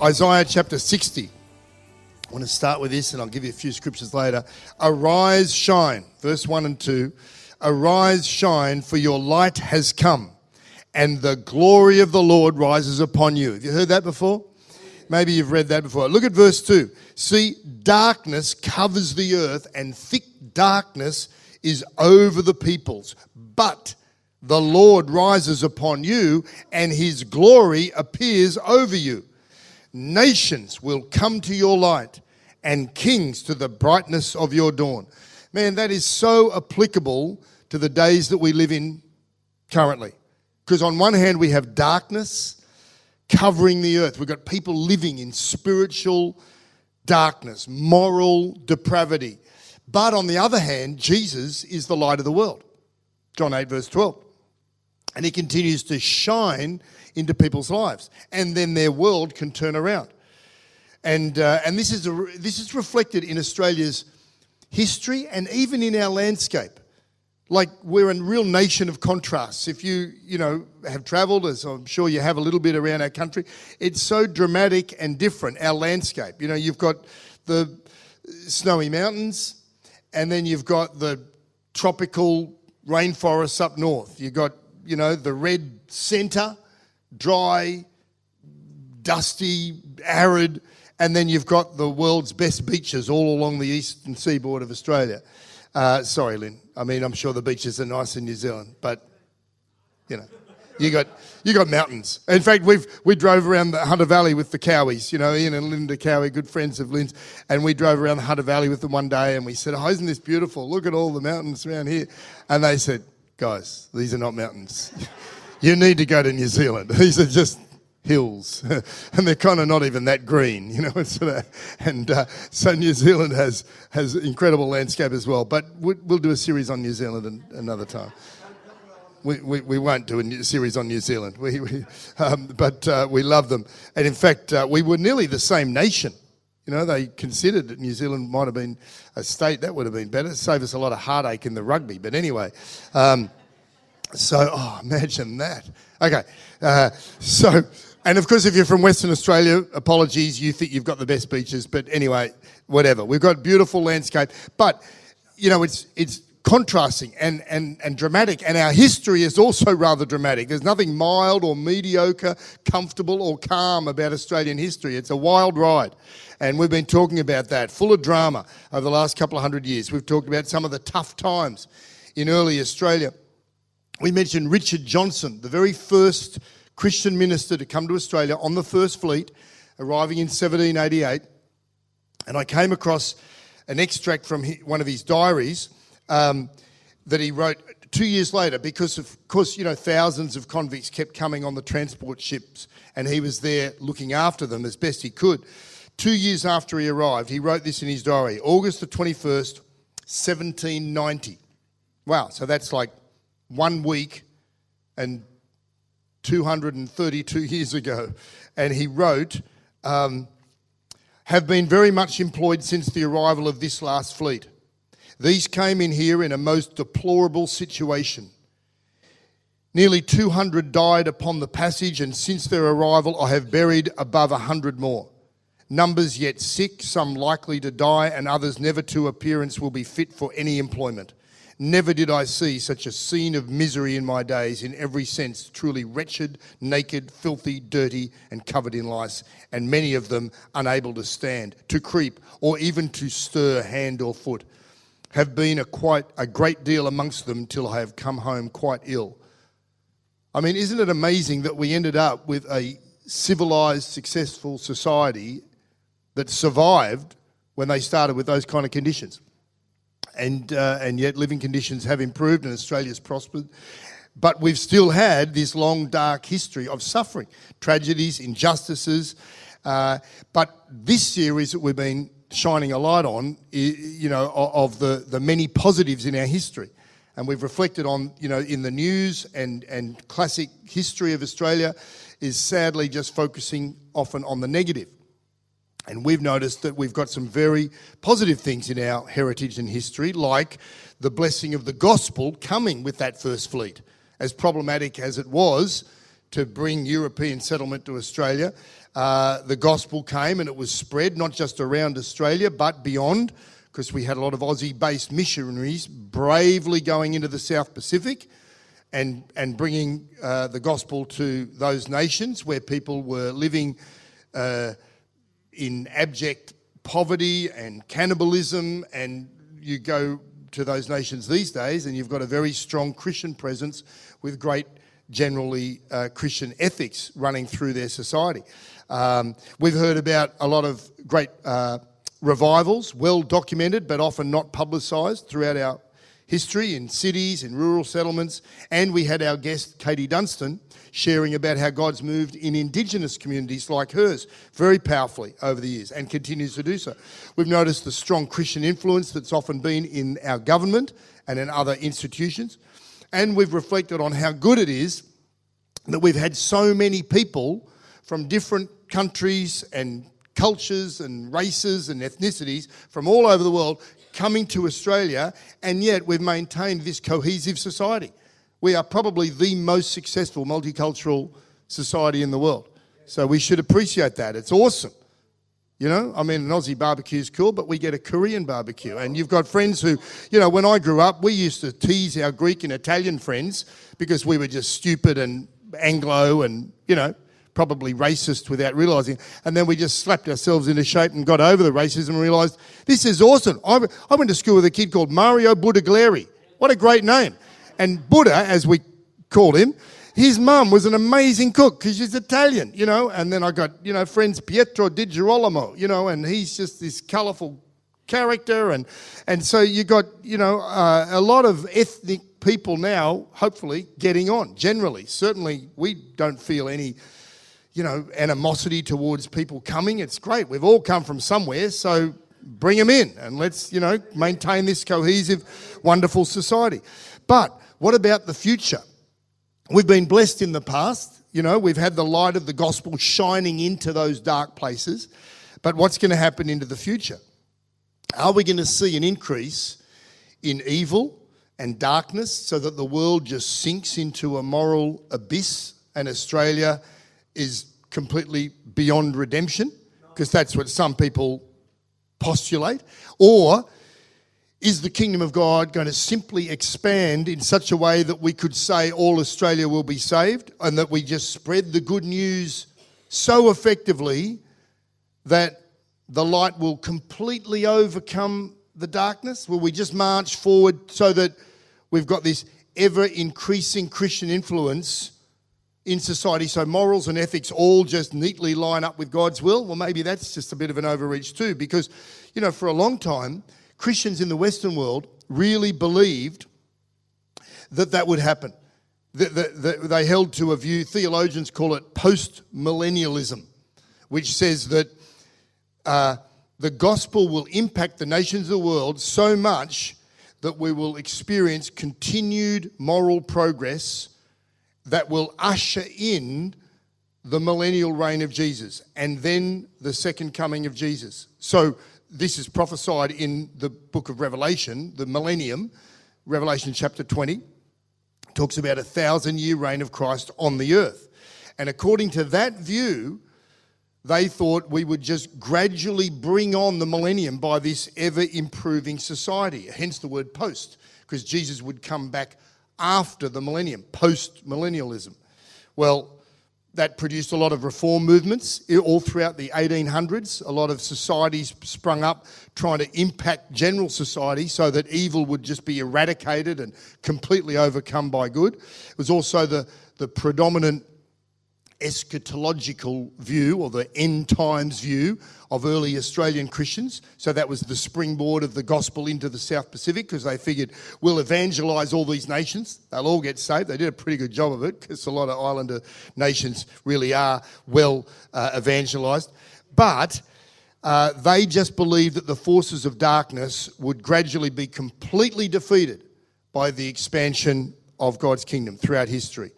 Isaiah chapter 60. I want to start with this and I'll give you a few scriptures later. Arise, shine, verse 1 and 2. Arise, shine, for your light has come, and the glory of the Lord rises upon you. Have you heard that before? Maybe you've read that before. Look at verse 2. See, darkness covers the earth, and thick darkness is over the peoples. But the Lord rises upon you, and his glory appears over you. Nations will come to your light, and kings to the brightness of your dawn. Man, that is so applicable to the days that we live in currently. Because on one hand, we have darkness covering the earth. We've got people living in spiritual darkness, moral depravity. But on the other hand, Jesus is the light of the world. John 8, verse 12. And he continues to shine into people's lives. And then their world can turn around. And, uh, and this, is a, this is reflected in Australia's history and even in our landscape. Like we're a real nation of contrasts. If you, you know, have travelled, as I'm sure you have a little bit around our country, it's so dramatic and different, our landscape. You know, you've got the snowy mountains, and then you've got the tropical rainforests up north. You've got, you know, the red centre, dry, dusty, arid, and then you've got the world's best beaches all along the eastern seaboard of Australia. Uh, sorry, Lynn. I mean, I'm sure the beaches are nice in New Zealand, but you know, you got you got mountains. In fact, we've we drove around the Hunter Valley with the Cowies. You know, Ian and Linda Cowie, good friends of Lynn's, and we drove around the Hunter Valley with them one day, and we said, "Oh, isn't this beautiful? Look at all the mountains around here." And they said, "Guys, these are not mountains." you need to go to New Zealand. These are just hills, and they're kind of not even that green, you know. And uh, so New Zealand has has incredible landscape as well. But we'll, we'll do a series on New Zealand another time. We, we, we, won't do a series on New Zealand, we, we um, but uh, we love them. And in fact, uh, we were nearly the same nation. You know, they considered that New Zealand might have been a state that would have been better, save us a lot of heartache in the rugby. But anyway. Um, so, oh, imagine that. Okay. Uh, so, and of course, if you're from Western Australia, apologies, you think you've got the best beaches. But anyway, whatever. We've got beautiful landscape. But, you know, it's, it's contrasting and, and, and dramatic. And our history is also rather dramatic. There's nothing mild or mediocre, comfortable or calm about Australian history. It's a wild ride. And we've been talking about that, full of drama over the last couple of hundred years. We've talked about some of the tough times in early Australia we mentioned Richard Johnson, the very first Christian minister to come to Australia on the First Fleet, arriving in 1788. And I came across an extract from one of his diaries um, that he wrote two years later because, of course, you know, thousands of convicts kept coming on the transport ships and he was there looking after them as best he could. Two years after he arrived, he wrote this in his diary August the 21st, 1790. Wow, so that's like one week and 232 years ago. And he wrote, um, have been very much employed since the arrival of this last fleet. These came in here in a most deplorable situation. Nearly 200 died upon the passage, and since their arrival, I have buried above 100 more. Numbers yet sick, some likely to die, and others never to appearance will be fit for any employment. Never did I see such a scene of misery in my days, in every sense, truly wretched, naked, filthy, dirty, and covered in lice, and many of them unable to stand, to creep, or even to stir hand or foot. Have been a quite a great deal amongst them till I have come home quite ill. I mean, isn't it amazing that we ended up with a civilized, successful society that survived when they started with those kind of conditions? And, uh, and yet living conditions have improved and Australia's prospered. But we've still had this long, dark history of suffering, tragedies, injustices, Uh, but this series that we've been shining a light on, you know, of the, the many positives in our history. And we've reflected on, you know, in the news and, and classic history of Australia is sadly just focusing often on the negative. And we've noticed that we've got some very positive things in our heritage and history, like the blessing of the gospel coming with that first fleet. As problematic as it was to bring European settlement to Australia, uh, the gospel came and it was spread not just around Australia but beyond, because we had a lot of Aussie based missionaries bravely going into the South Pacific and, and bringing uh, the gospel to those nations where people were living uh, in abject poverty and cannibalism. And you go to those nations these days and you've got a very strong Christian presence with great generally uh, Christian ethics running through their society. Um, we've heard about a lot of great uh, revivals, well documented but often not publicised throughout our history in cities, in rural settlements, and we had our guest Katie Dunstan sharing about how God's moved in Indigenous communities like hers very powerfully over the years and continues to do so. We've noticed the strong Christian influence that's often been in our government and in other institutions, and we've reflected on how good it is that we've had so many people from different countries and cultures and races and ethnicities from all over the world coming to Australia, and yet we've maintained this cohesive society. We are probably the most successful multicultural society in the world. So we should appreciate that. It's awesome. You know, I mean, an Aussie barbecue is cool, but we get a Korean barbecue. And you've got friends who, you know, when I grew up, we used to tease our Greek and Italian friends because we were just stupid and Anglo and, you know, probably racist without realizing. And then we just slapped ourselves into shape and got over the racism and realized this is awesome. I, I went to school with a kid called Mario Budaglieri. What a great name. And Buddha, as we called him, his mum was an amazing cook because she's Italian, you know. And then I got, you know, friends Pietro Di Girolamo, you know, and he's just this colourful character. And, and so you got, you know, uh, a lot of ethnic people now, hopefully, getting on generally. Certainly, we don't feel any you know, animosity towards people coming. It's great. We've all come from somewhere, so bring them in and let's, you know, maintain this cohesive, wonderful society. But what about the future? We've been blessed in the past. You know, we've had the light of the gospel shining into those dark places. But what's going to happen into the future? Are we going to see an increase in evil and darkness so that the world just sinks into a moral abyss and Australia is completely beyond redemption, because that's what some people postulate? Or is the kingdom of God going to simply expand in such a way that we could say all Australia will be saved and that we just spread the good news so effectively that the light will completely overcome the darkness? Will we just march forward so that we've got this ever increasing Christian influence in society. So morals and ethics all just neatly line up with God's will. Well, maybe that's just a bit of an overreach too, because, you know, for a long time, Christians in the Western world really believed that that would happen. They held to a view, theologians call it post millennialism, which says that uh, the gospel will impact the nations of the world so much that we will experience continued moral progress that will usher in the millennial reign of Jesus and then the second coming of Jesus. So, this is prophesied in the book of Revelation, the millennium, Revelation chapter 20, talks about a thousand year reign of Christ on the earth. And according to that view, they thought we would just gradually bring on the millennium by this ever improving society, hence the word post, because Jesus would come back after the millennium, post millennialism. Well, that produced a lot of reform movements all throughout the 1800s. A lot of societies sprung up trying to impact general society so that evil would just be eradicated and completely overcome by good. It was also the, the predominant eschatological view or the end times view of early Australian Christians. So that was the springboard of the gospel into the South Pacific because they figured we'll evangelise all these nations. They'll all get saved. They did a pretty good job of it because a lot of islander nations really are well uh, evangelised. but uh, they just believed that the forces of darkness would gradually be completely defeated by the expansion of God's kingdom throughout history.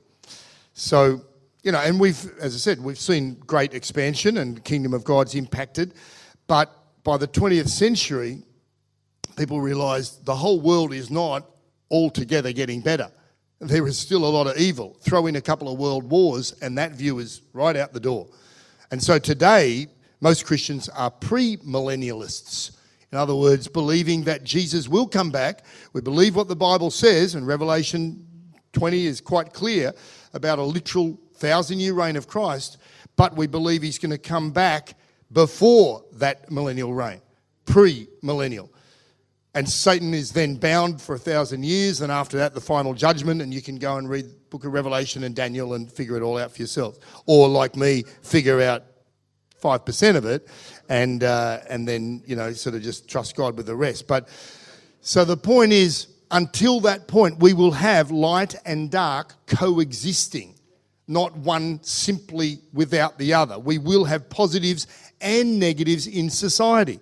So, you know, and we've, as I said, we've seen great expansion and kingdom of God's impacted, but by the 20th century, people realised the whole world is not altogether getting better. There is still a lot of evil. Throw in a couple of world wars, and that view is right out the door. And so today, most Christians are pre-millennialists. In other words, believing that Jesus will come back. We believe what the Bible says, and Revelation 20 is quite clear about a literal thousand year reign of Christ, but we believe he's going to come back before that millennial reign, pre millennial. And Satan is then bound for a thousand years, and after that, the final judgment. And you can go and read Book of Revelation and Daniel and figure it all out for yourself. Or, like me, figure out 5% of it and, uh, and then, you know, sort of just trust God with the rest. But so the point is, until that point, we will have light and dark coexisting, not one simply without the other. We will have positives and negatives in society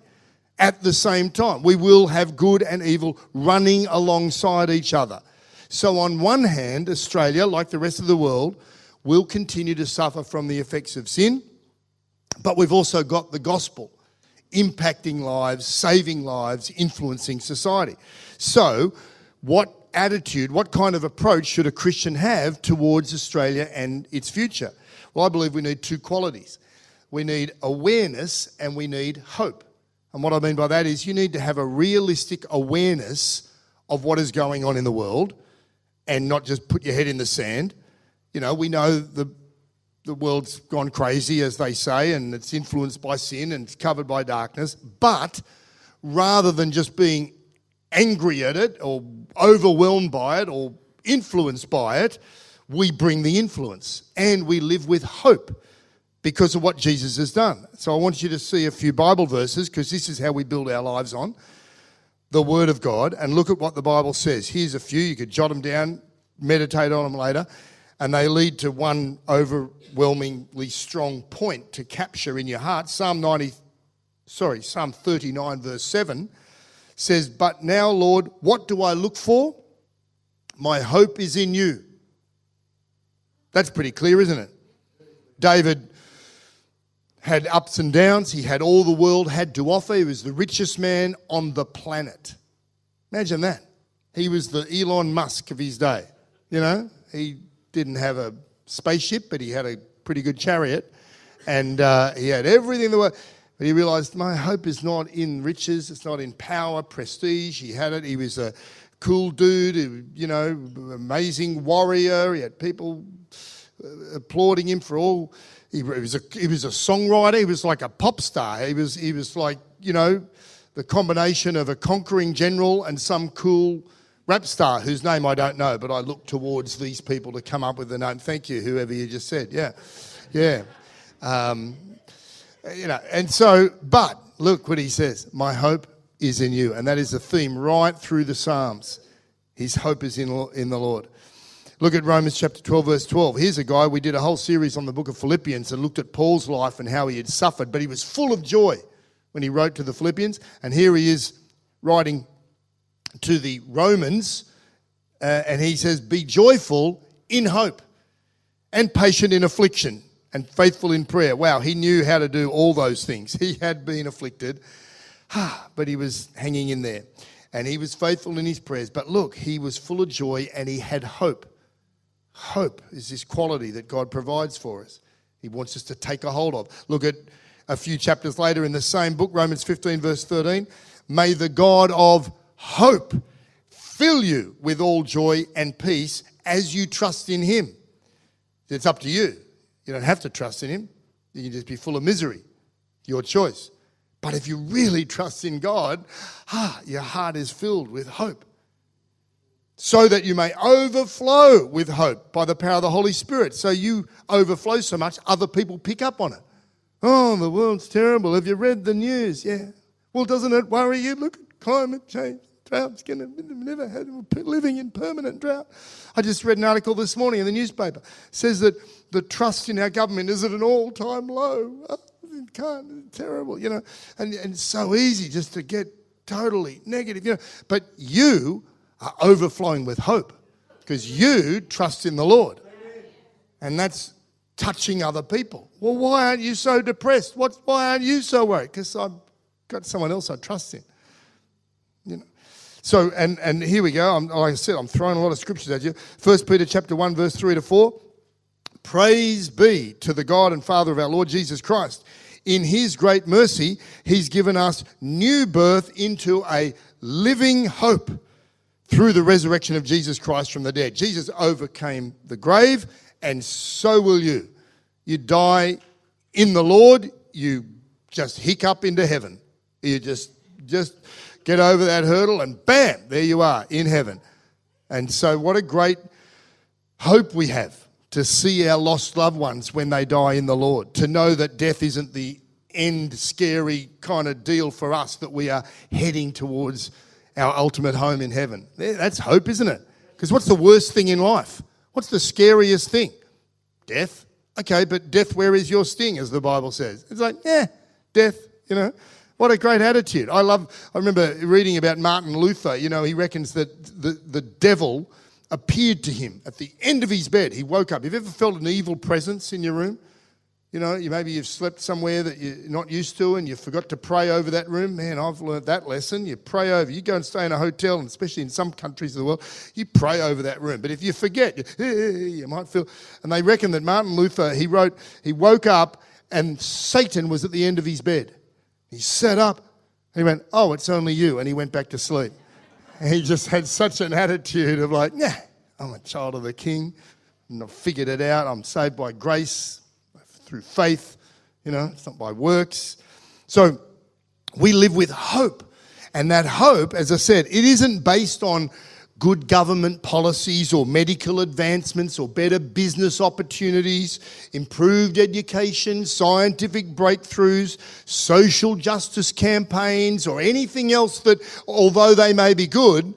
at the same time. We will have good and evil running alongside each other. So, on one hand, Australia, like the rest of the world, will continue to suffer from the effects of sin but we've also got the gospel impacting lives, saving lives, influencing society. So, what attitude, what kind of approach should a Christian have towards Australia and its future? Well, I believe we need two qualities we need awareness and we need hope. And what I mean by that is you need to have a realistic awareness of what is going on in the world and not just put your head in the sand. You know, we know the the world's gone crazy, as they say, and it's influenced by sin and it's covered by darkness. But rather than just being angry at it or overwhelmed by it or influenced by it, we bring the influence and we live with hope because of what Jesus has done. So I want you to see a few Bible verses because this is how we build our lives on the Word of God and look at what the Bible says. Here's a few, you could jot them down, meditate on them later and they lead to one overwhelmingly strong point to capture in your heart. Psalm 90, sorry, Psalm 39, verse 7 says, But now, Lord, what do I look for? My hope is in you. That's pretty clear, isn't it? David had ups and downs. He had all the world had to offer. He was the richest man on the planet. Imagine that. He was the Elon Musk of his day. You know, he didn't have a spaceship, but he had a pretty good chariot, and uh, he had everything in the was. He realised my hope is not in riches, it's not in power, prestige. He had it. He was a cool dude, you know, amazing warrior. He had people uh, applauding him for all. He was a he was a songwriter. He was like a pop star. He was he was like you know the combination of a conquering general and some cool rap star whose name I don't know, but I look towards these people to come up with the name. Thank you, whoever you just said. Yeah, yeah. Um, you know, and so, but look what he says My hope is in you. And that is the theme right through the Psalms. His hope is in, in the Lord. Look at Romans chapter 12, verse 12. Here's a guy, we did a whole series on the book of Philippians and looked at Paul's life and how he had suffered, but he was full of joy when he wrote to the Philippians. And here he is writing to the Romans, uh, and he says, Be joyful in hope, and patient in affliction, and faithful in prayer. Wow, he knew how to do all those things. He had been afflicted, but he was hanging in there. And he was faithful in his prayers. But look, he was full of joy and he had hope. Hope is this quality that God provides for us. He wants us to take a hold of. Look at a few chapters later in the same book, Romans 15, verse 13. May the God of hope fill you with all joy and peace as you trust in Him. It's up to you. You don't have to trust in Him, you can just be full of misery. Your choice. But if you really trust in God, ah, your heart is filled with hope. So that you may overflow with hope by the power of the Holy Spirit. So you overflow so much, other people pick up on it. Oh, the world's terrible. Have you read the news? Yeah. Well, doesn't it worry you? Look at climate change drought's going to never have living in permanent drought. I just read an article this morning in the newspaper. Says that the trust in our government is at an all-time low. Oh, can't, terrible, you know. And, and it's so easy just to get totally negative, you know. But you are overflowing with hope because you trust in the Lord. And that's touching other people. Well, why aren't you so depressed? What, why aren't you so worried? Because I've got someone else I trust in. So, and, and here we go. I'm, like I said, I'm throwing a lot of scriptures at you. First Peter chapter 1, verse 3 to 4. Praise be to the God and Father of our Lord Jesus Christ. In his great mercy, he's given us new birth into a living hope through the resurrection of Jesus Christ from the dead. Jesus overcame the grave and so will you. You die in the Lord, you just hiccup into heaven. You just just get over that hurdle and bam, there you are in heaven. And so what a great hope we have to see our lost loved ones when they die in the Lord, to know that death isn't the end scary kind of deal for us that we are heading towards our ultimate home in heaven. That's hope, isn't it? Because what's the worst thing in life? What's the scariest thing? Death. Okay, but death, where is your sting, as the Bible says? It's like, yeah, death, you know. What a great attitude. I love, I remember reading about Martin Luther. You know, he reckons that the, the devil appeared to him at the end of his bed. He woke up. Have you ever felt an evil presence in your room? You know, you, maybe you've slept somewhere that you're not used to and you forgot to pray over that room. Man, I've learned that lesson. You pray over. You go and stay in a hotel, and especially in some countries of the world, you pray over that room. But if you forget, you, eh, eh, eh, you might feel. And they reckon that Martin Luther, he wrote, he woke up and Satan was at the end of his bed. He sat up. He went, Oh, it's only you. And he went back to sleep. And he just had such an attitude of like, Nah, I'm a child of the king. And I've figured it out. I'm saved by grace through faith, you know, it's not by works. So we live with hope. And that hope, as I said, it isn't based on good government policies or medical advancements or better business opportunities, improved education, scientific breakthroughs, social justice campaigns, or anything else that, although they may be good,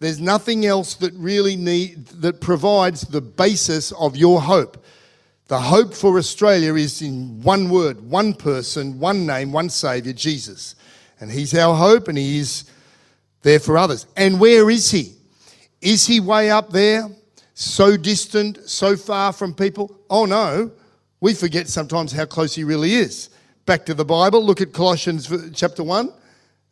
there's nothing else that really need, that provides the basis of your hope. The hope for Australia is in one word, one person, one name, one Saviour, Jesus. And He's our hope and He is there for others. And where is He? Is He way up there, so distant, so far from people? Oh no, we forget sometimes how close He really is. Back to the Bible, look at Colossians chapter 1.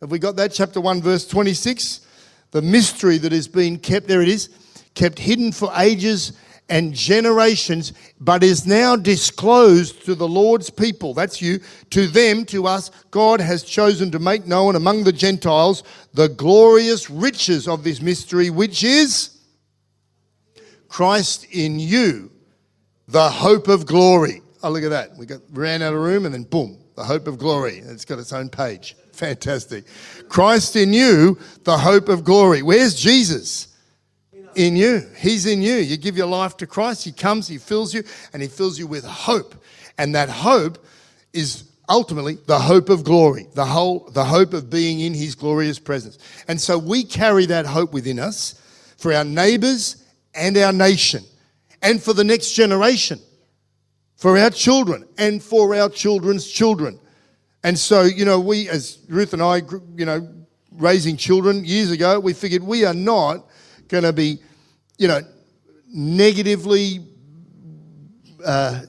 Have we got that? Chapter 1, verse 26. The mystery that has been kept, there it is, kept hidden for ages and generations, but is now disclosed to the Lord's people. That's you. To them, to us, God has chosen to make known among the Gentiles the glorious riches of this mystery, which is Christ in you, the hope of glory. Oh, look at that. We got ran out of room and then boom, the hope of glory. It's got its own page. Fantastic. Christ in you, the hope of glory. Where's Jesus? In you. He's in you. You give your life to Christ, He comes, He fills you, and He fills you with hope. And that hope is ultimately the hope of glory, the whole the hope of being in his glorious presence. And so we carry that hope within us for our neighbors and our nation and for the next generation, for our children and for our children's children. And so, you know, we as Ruth and I, you know, raising children years ago, we figured we are not going to be, you know, negatively uh,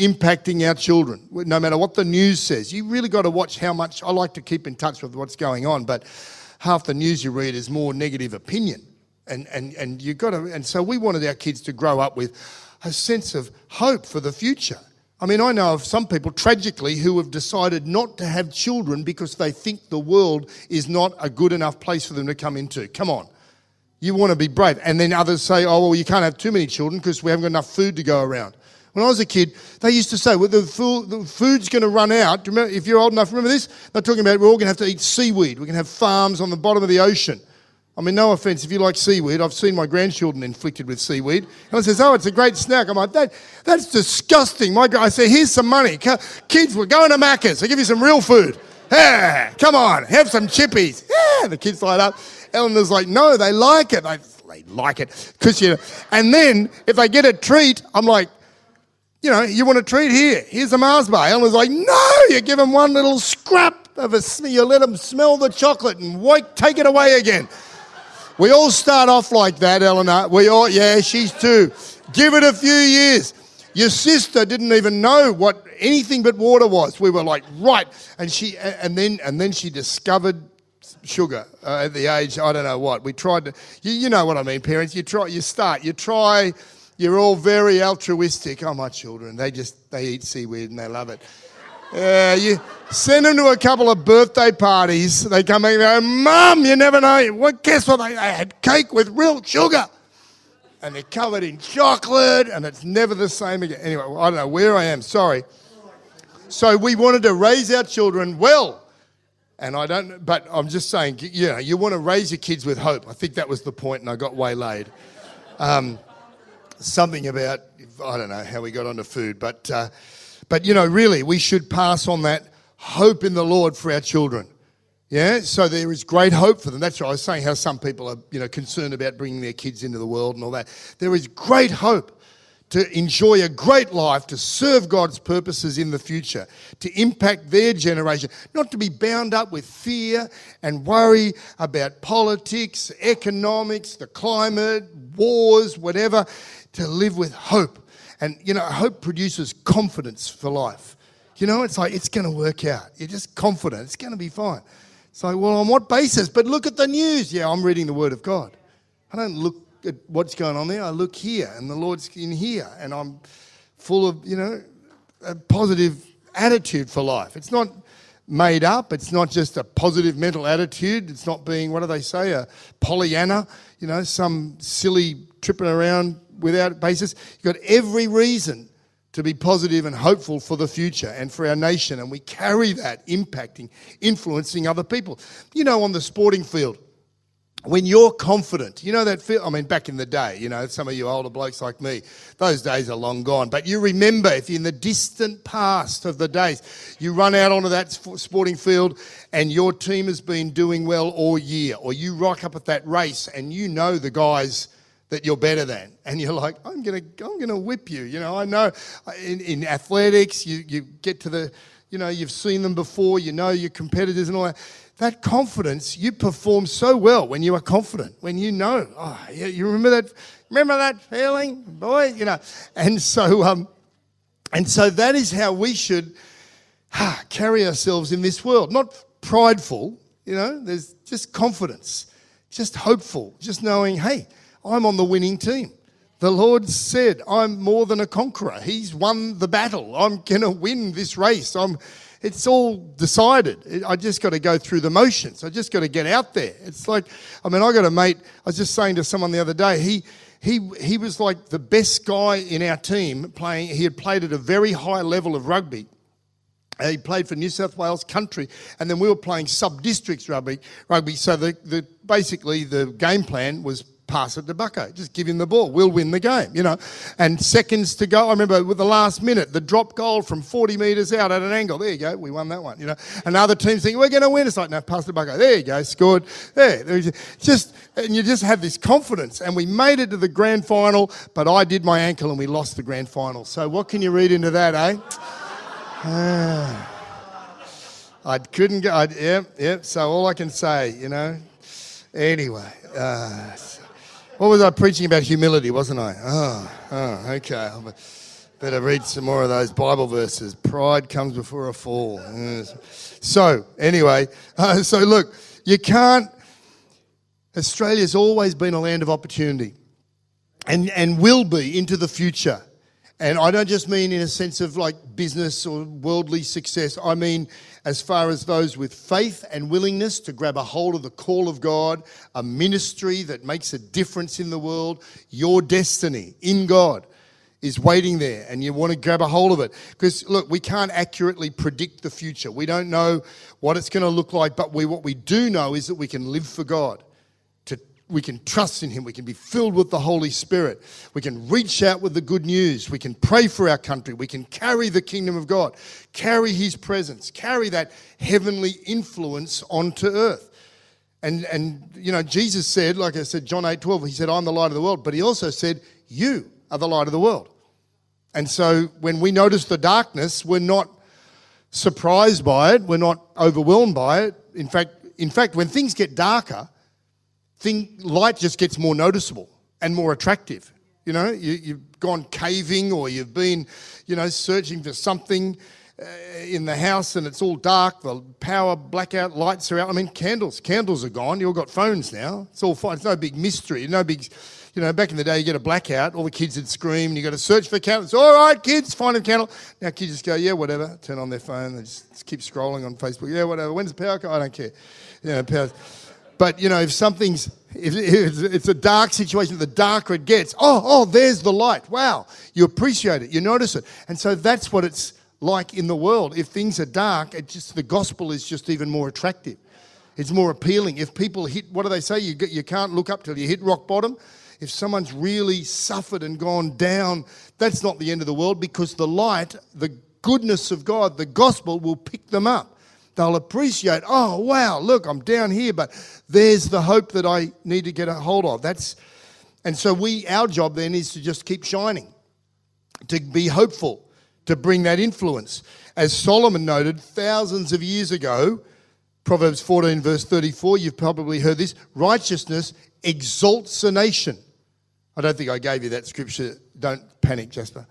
impacting our children, no matter what the news says. You really got to watch how much. I like to keep in touch with what's going on, but half the news you read is more negative opinion. And, and, and you got to, and so we wanted our kids to grow up with a sense of hope for the future. I mean, I know of some people, tragically, who have decided not to have children because they think the world is not a good enough place for them to come into. Come on. You want to be brave. And then others say, oh, well, you can't have too many children because we haven't got enough food to go around. When I was a kid, they used to say, well, the, food, the food's going to run out. Remember, if you're old enough, remember this? They're talking about we're all going to have to eat seaweed. We're going to have farms on the bottom of the ocean. I mean, no offense, if you like seaweed, I've seen my grandchildren inflicted with seaweed. And I says, oh, it's a great snack. I'm like, that, that's disgusting. My I say, here's some money. Kids, we're going to Macca's. I'll give you some real food. Yeah, come on, have some chippies. Yeah, the kids light up. Eleanor's like, no, they like it. They, they like it. Cause you and then if they get a treat, I'm like, you know, you want a treat here. Here's a Mars bar. Eleanor's like, no, you give them one little scrap of a, you let them smell the chocolate and wait, take it away again. We all start off like that, Eleanor. We all, yeah, she's too. Give it a few years. Your sister didn't even know what anything but water was. We were like, right, and she, and then, and then she discovered sugar uh, at the age I don't know what. We tried to, you, you know what I mean, parents. You try, you start, you try. You're all very altruistic. Oh, my children, they just they eat seaweed and they love it. You send them to a couple of birthday parties. They come back and go, Mum, you never know. Well, guess what? They, they had cake with real sugar. And they're covered in chocolate, and it's never the same again. Anyway, I don't know where I am. Sorry. So we wanted to raise our children well. And I don't, but I'm just saying, you know, you want to raise your kids with hope. I think that was the point, and I got waylaid. Um, something about, I don't know how we got onto food, but. Uh, but, you know, really, we should pass on that hope in the Lord for our children. Yeah, so there is great hope for them. That's what I was saying, how some people are, you know, concerned about bringing their kids into the world and all that. There is great hope to enjoy a great life, to serve God's purposes in the future, to impact their generation, not to be bound up with fear and worry about politics, economics, the climate, wars, whatever, to live with hope and, you know, hope produces confidence for life. You know, it's like, it's going to work out. You're just confident. It's going to be fine. Like, well, on what basis? But look at the news. Yeah, I'm reading the Word of God. I don't look at what's going on there. I look here, and the Lord's in here, and I'm full of, you know, a positive attitude for life. It's not made up. It's not just a positive mental attitude. It's not being, what do they say, a Pollyanna, you know, some silly tripping around without basis. You've got every reason to be positive and hopeful for the future and for our nation. And we carry that impacting, influencing other people. You know, on the sporting field, when you're confident, you know that feel, I mean, back in the day, you know, some of you older blokes like me, those days are long gone. But you remember, if you're in the distant past of the days, you run out onto that sporting field and your team has been doing well all year, or you rock up at that race and you know the guys that you're better than. And you're like, I'm going to I'm gonna whip you. You know, I know in, in athletics, you, you get to the, you know, you've seen them before, you know your competitors and all that. That confidence, you perform so well when you are confident, when you know, oh, yeah, you remember that, remember that feeling, boy, you know. And so, um, and so that is how we should carry ourselves in this world. Not prideful, you know, there's just confidence, just hopeful, just knowing, hey, I'm on the winning team. The Lord said, I'm more than a conqueror. He's won the battle. I'm going to win this race. I'm, it's all decided. I just got to go through the motions. I just got to get out there. It's like, I mean, I got a mate, I was just saying to someone the other day, he, he, he was like the best guy in our team playing. He had played at a very high level of rugby. He played for New South Wales country, and then we were playing sub districts rugby. Rugby. So the, the basically the game plan was pass it to Bucko. Just give him the ball. We'll win the game, you know. And seconds to go. I remember with the last minute, the drop goal from 40 metres out at an angle. There you go. We won that one, you know. And other teams think, we're going to win. It's like, no, pass it to Bucko. There you go. Scored. There. Just, and you just have this confidence. And we made it to the grand final, but I did my ankle and we lost the grand final. So what can you read into that, eh? I couldn't go. Yep, yep. So all I can say, you know. Anyway, uh, what was I preaching about humility, wasn't I? Oh, oh okay. I better read some more of those Bible verses. Pride comes before a fall. So, anyway, uh, so look, you can't. Australia's always been a land of opportunity and, and will be into the future. And I don't just mean in a sense of like business or worldly success. I mean as far as those with faith and willingness to grab a hold of the call of God, a ministry that makes a difference in the world, your destiny in God is waiting there and you want to grab a hold of it. Because look, we can't accurately predict the future. We don't know what it's going to look like, but we, what we do know is that we can live for God we can trust in Him. We can be filled with the Holy Spirit. We can reach out with the good news. We can pray for our country. We can carry the kingdom of God, carry His presence, carry that heavenly influence onto earth. And, and, you know, Jesus said, like I said, John 8 12, he said, I'm the light of the world. But he also said, You are the light of the world. And so when we notice the darkness, we're not surprised by it, we're not overwhelmed by it. In fact, in fact, when things get darker, thing, light just gets more noticeable and more attractive. You know, you, have gone caving or you've been, you know, searching for something uh, in the house and it's all dark. The power blackout lights are out. I mean, candles, candles are gone. You've all got phones now. It's all fine. It's no big mystery. No big, you know. Back in the day, you get a blackout. All the kids would scream. You got to search for candles. All right, kids, find a candle. Now kids just go, yeah, whatever. Turn on their phone. They just, just keep scrolling on Facebook. Yeah, whatever. When's the power? I don't care. You know, power. But you know, if something's if it's a dark situation, the darker it gets. Oh, oh, there's the light. Wow, you appreciate it, you notice it, and so that's what it's like in the world. If things are dark, it just the gospel is just even more attractive. It's more appealing. If people hit, what do they say? You you can't look up till you hit rock bottom. If someone's really suffered and gone down, that's not the end of the world because the light, the goodness of God, the gospel will pick them up they'll appreciate, oh, wow, look, I'm down here, but there's the hope that I need to get a hold of. That's, and so we, our job then is to just keep shining, to be hopeful, to bring that influence. As Solomon noted thousands of years ago, Proverbs 14, verse 34, you've probably heard this righteousness exalts a nation. I don't think I gave you that scripture. Don't panic, Jasper.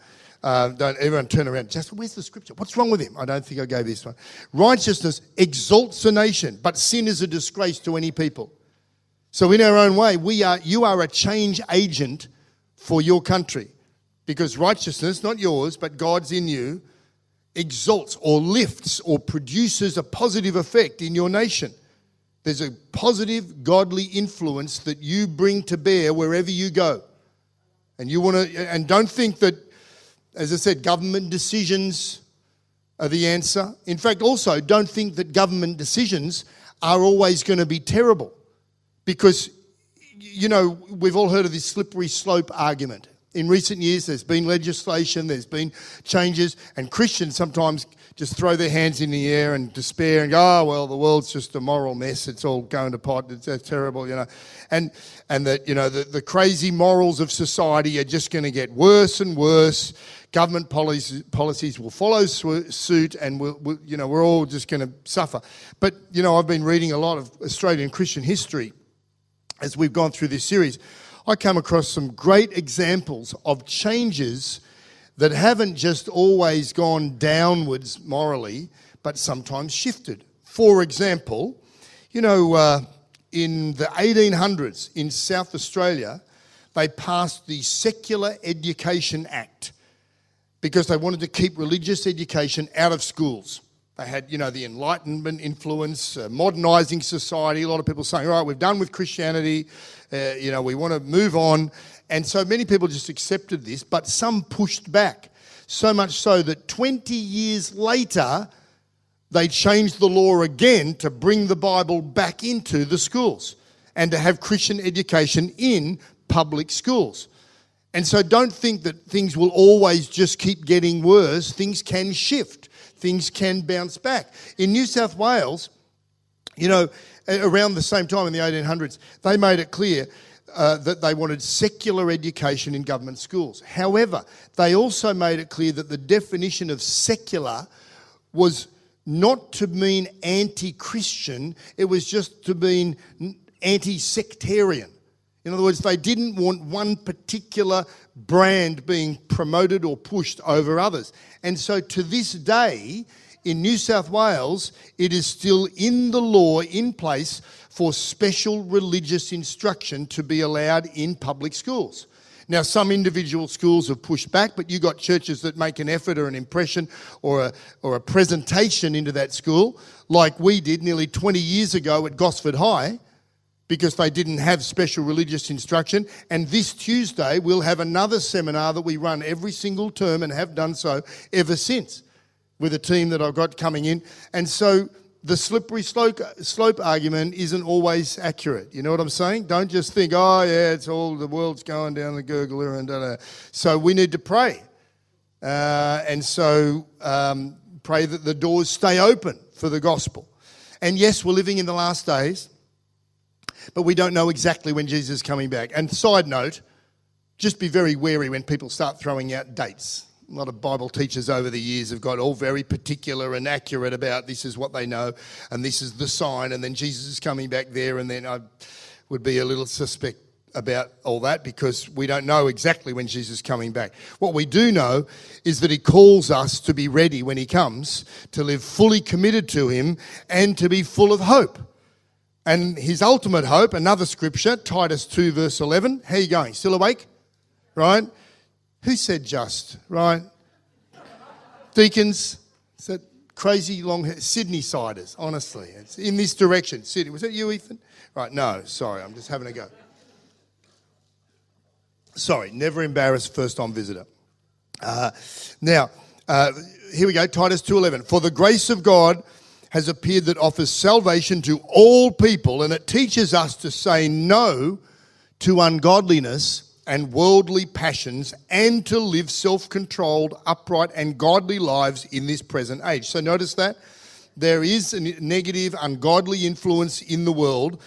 Uh, don't everyone turn around. Just where's the scripture? What's wrong with him? I don't think I gave this one. Righteousness exalts a nation, but sin is a disgrace to any people. So in our own way, we are you are a change agent for your country. Because righteousness, not yours, but God's in you, exalts or lifts or produces a positive effect in your nation. There's a positive godly influence that you bring to bear wherever you go. And you want to and don't think that as I said, government decisions are the answer. In fact, also, don't think that government decisions are always going to be terrible because, you know, we've all heard of this slippery slope argument. In recent years, there's been legislation, there's been changes, and Christians sometimes just throw their hands in the air and despair and go, oh, well, the world's just a moral mess. It's all going to pot. It's, terrible, you know. And, and that, you know, the, the crazy morals of society are just going to get worse and worse government policies, policies will follow suit and we'll, we'll, you know, we're all just going to suffer. But, you know, I've been reading a lot of Australian Christian history as we've gone through this series. I come across some great examples of changes that haven't just always gone downwards morally, but sometimes shifted. For example, you know, uh, in the 1800s in South Australia, they passed the Secular Education Act because they wanted to keep religious education out of schools. They had, you know, the Enlightenment influence, uh, modernising society. A lot of people saying, all right, we've done with Christianity, uh, you know, we want to move on. And so many people just accepted this, but some pushed back. So much so that 20 years later, they changed the law again to bring the Bible back into the schools and to have Christian education in public schools. And so don't think that things will always just keep getting worse. Things can shift, things can bounce back. In New South Wales, you know, around the same time in the 1800s, they made it clear uh, that they wanted secular education in government schools. However, they also made it clear that the definition of secular was not to mean anti Christian, it was just to mean anti sectarian. In other words, they didn't want one particular brand being promoted or pushed over others. And so to this day, in New South Wales, it is still in the law in place for special religious instruction to be allowed in public schools. Now, some individual schools have pushed back, but you've got churches that make an effort or an impression or a, or a presentation into that school, like we did nearly 20 years ago at Gosford High because they didn't have special religious instruction. And this Tuesday, we'll have another seminar that we run every single term and have done so ever since with a team that I've got coming in. And so the slippery slope, slope argument isn't always accurate. You know what I'm saying? Don't just think, oh, yeah, it's all the world's going down the gurgler and da da. So we need to pray. Uh, and so um, pray that the doors stay open for the gospel. And yes, we're living in the last days. But we don't know exactly when Jesus is coming back. And side note, just be very wary when people start throwing out dates. A lot of Bible teachers over the years have got all very particular and accurate about this is what they know and this is the sign, and then Jesus is coming back there, and then I would be a little suspect about all that because we don't know exactly when Jesus is coming back. What we do know is that he calls us to be ready when he comes, to live fully committed to him, and to be full of hope. And his ultimate hope, another scripture, Titus 2, verse 11. How you going? Still awake? Right? Who said just? Right? Deacons? Is that crazy long hair? Sydney siders, honestly. It's in this direction. Sydney. Was that you, Ethan? Right, no, sorry, I'm just having a go. Sorry, never embarrass first time visitor. Uh, now, uh, here we go, Titus 2.11. For the grace of God has appeared that offers salvation to all people, and it teaches us to say no to ungodliness and worldly passions and to live self controlled, upright, and godly lives in this present age. So notice that there is a negative, ungodly influence in the world,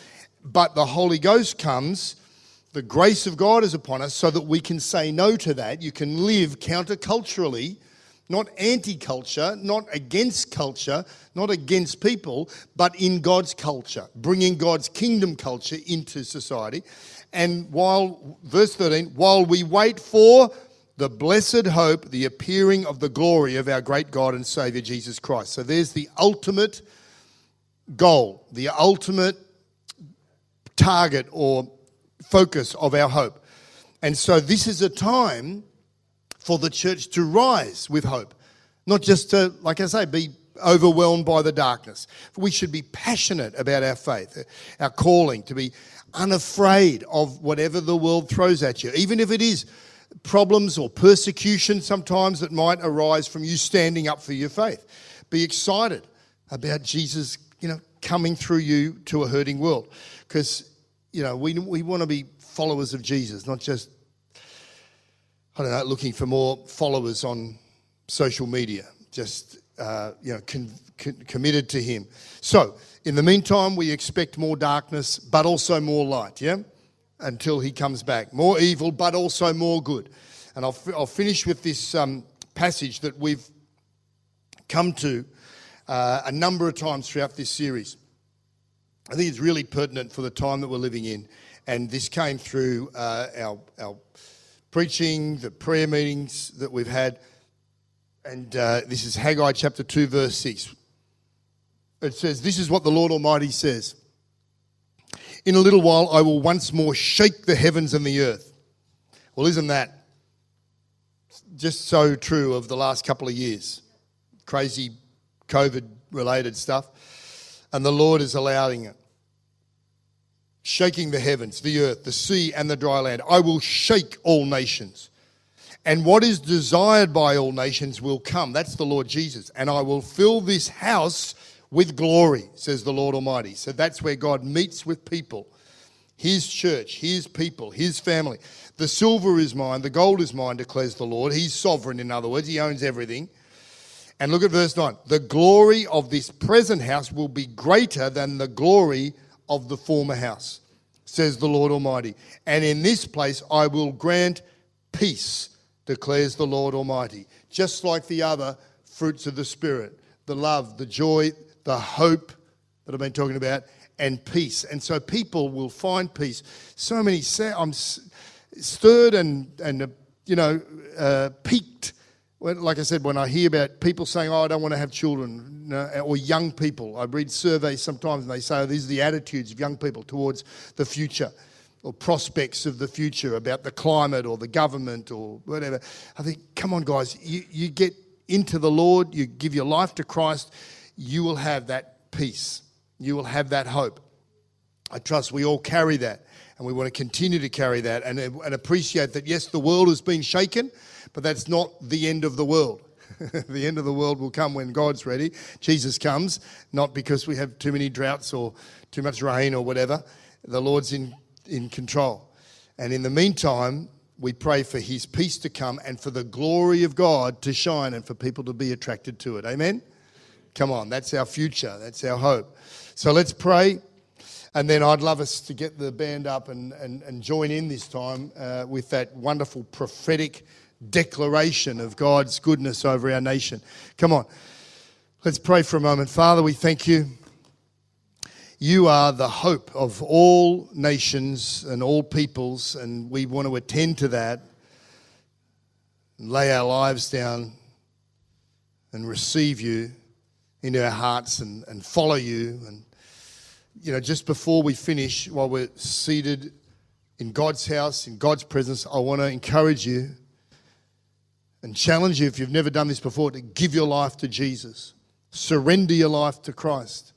but the Holy Ghost comes. The grace of God is upon us so that we can say no to that. You can live counterculturally, not anti culture, not against culture, not against people, but in God's culture, bringing God's kingdom culture into society. And while, verse 13, while we wait for the blessed hope, the appearing of the glory of our great God and Savior Jesus Christ. So there's the ultimate goal, the ultimate target or focus of our hope. And so this is a time for the church to rise with hope, not just to, like I say, be overwhelmed by the darkness. We should be passionate about our faith, our calling, to be unafraid of whatever the world throws at you, even if it is problems or persecution sometimes that might arise from you standing up for your faith. Be excited about Jesus, you know, coming through you to a hurting world. Because, you know, we, we want to be followers of Jesus, not just, I don't know, looking for more followers on social media. Just, uh, you know, con, con, committed to Him. So, in the meantime, we expect more darkness, but also more light, yeah? Until he comes back. More evil, but also more good. And I'll, I'll finish with this um, passage that we've come to uh, a number of times throughout this series. I think it's really pertinent for the time that we're living in. And this came through uh, our, our preaching, the prayer meetings that we've had. And uh, this is Haggai chapter 2, verse 6 it says, This is what the Lord Almighty says. In a little while, I will once more shake the heavens and the earth. Well, isn't that just so true of the last couple of years? Crazy COVID related stuff. And the Lord is allowing it. Shaking the heavens, the earth, the sea, and the dry land. I will shake all nations. And what is desired by all nations will come. That's the Lord Jesus. And I will fill this house with glory, says the Lord Almighty. So that's where God meets with people. His church, his people, his family. The silver is mine, the gold is mine, declares the Lord. He's sovereign, in other words, he owns everything. And look at verse 9. The glory of this present house will be greater than the glory of the former house, says the Lord Almighty. And in this place I will grant peace, declares the Lord Almighty. Just like the other fruits of the Spirit the love, the joy, the hope that I've been talking about, and peace. And so people will find peace. So many, I'm stirred and, and uh, you know, uh. When, like I said, when I hear about people saying, "Oh, I don't want to have children," or young people, I read surveys sometimes, and they say, oh, "These are the attitudes of young people towards the future." or prospects of the future about the climate or the government or whatever. I think, come on, guys, you, you get into the Lord, you give your life to Christ, you will have that peace. You will have that hope. I trust we all carry that and we want to continue to carry that and, and appreciate that, yes, the world has been shaken, but that's not the end of the world. the end of the world will come when God's ready. Jesus comes, not because we have too many droughts or too much rain or whatever. The Lord's in, in control. And in the meantime, we pray for his peace to come and for the glory of God to shine and for people to be attracted to it. Amen? Come on, that's our future, that's our hope. So let's pray. And then I'd love us to get the band up and, and, and join in this time uh, with that wonderful prophetic declaration of God's goodness over our nation. Come on, let's pray for a moment. Father, we thank you. You are the hope of all nations and all peoples, and we want to attend to that, and lay our lives down, and receive you into our hearts and, and follow you. And, you know, just before we finish, while we're seated in God's house, in God's presence, I want to encourage you and challenge you, if you've never done this before, to give your life to Jesus. Surrender your life to Christ.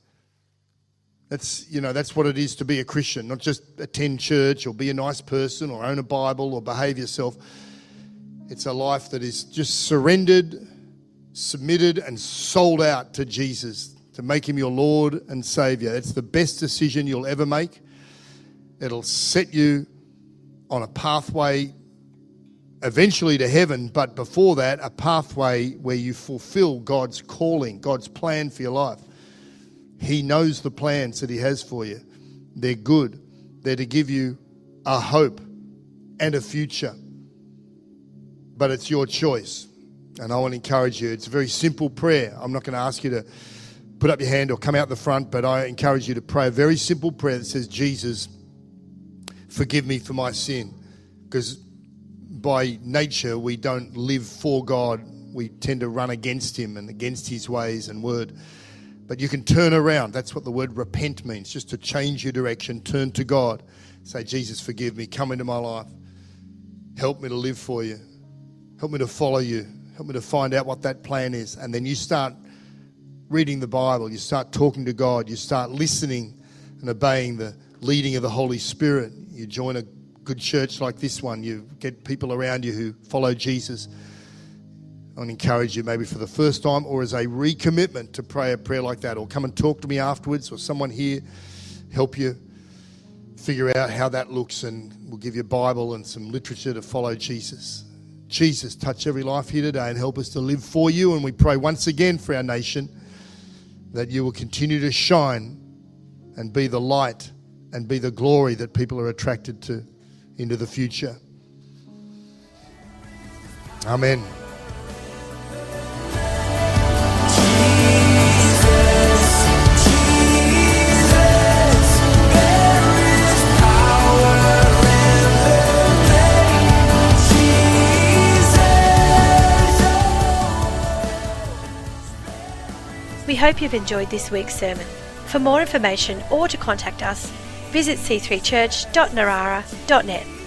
That's, you know, that's what it is to be a Christian, not just attend church or be a nice person or own a Bible or behave yourself. It's a life that is just surrendered, submitted, and sold out to Jesus to make him your Lord and Savior. It's the best decision you'll ever make. It'll set you on a pathway eventually to heaven, but before that, a pathway where you fulfill God's calling, God's plan for your life. He knows the plans that He has for you. They're good, they're to give you a hope and a future. But it's your choice. And I want to encourage you. It's a very simple prayer. I'm not going to ask you to put up your hand or come out the front, but I encourage you to pray a very simple prayer that says, Jesus, forgive me for my sin. Because by nature, we don't live for God. We tend to run against Him and against His ways and word. But you can turn around. That's what the word repent means, just to change your direction, turn to God. Say, Jesus, forgive me. Come into my life. Help me to live for you. Help me to follow you. Help me to find out what that plan is. And then you start reading the Bible. You start talking to God. You start listening and obeying the leading of the Holy Spirit. You join a good church like this one. You get people around you who follow Jesus. I encourage you, maybe for the first time or as a recommitment, to pray a prayer like that, or come and talk to me afterwards, or someone here help you figure out how that looks, and we'll give you a Bible and some literature to follow Jesus. Jesus, touch every life here today and help us to live for you. And we pray once again for our nation that you will continue to shine and be the light and be the glory that people are attracted to into the future. Amen. We hope you've enjoyed this week's sermon. For more information or to contact us, visit c3church.narara.net.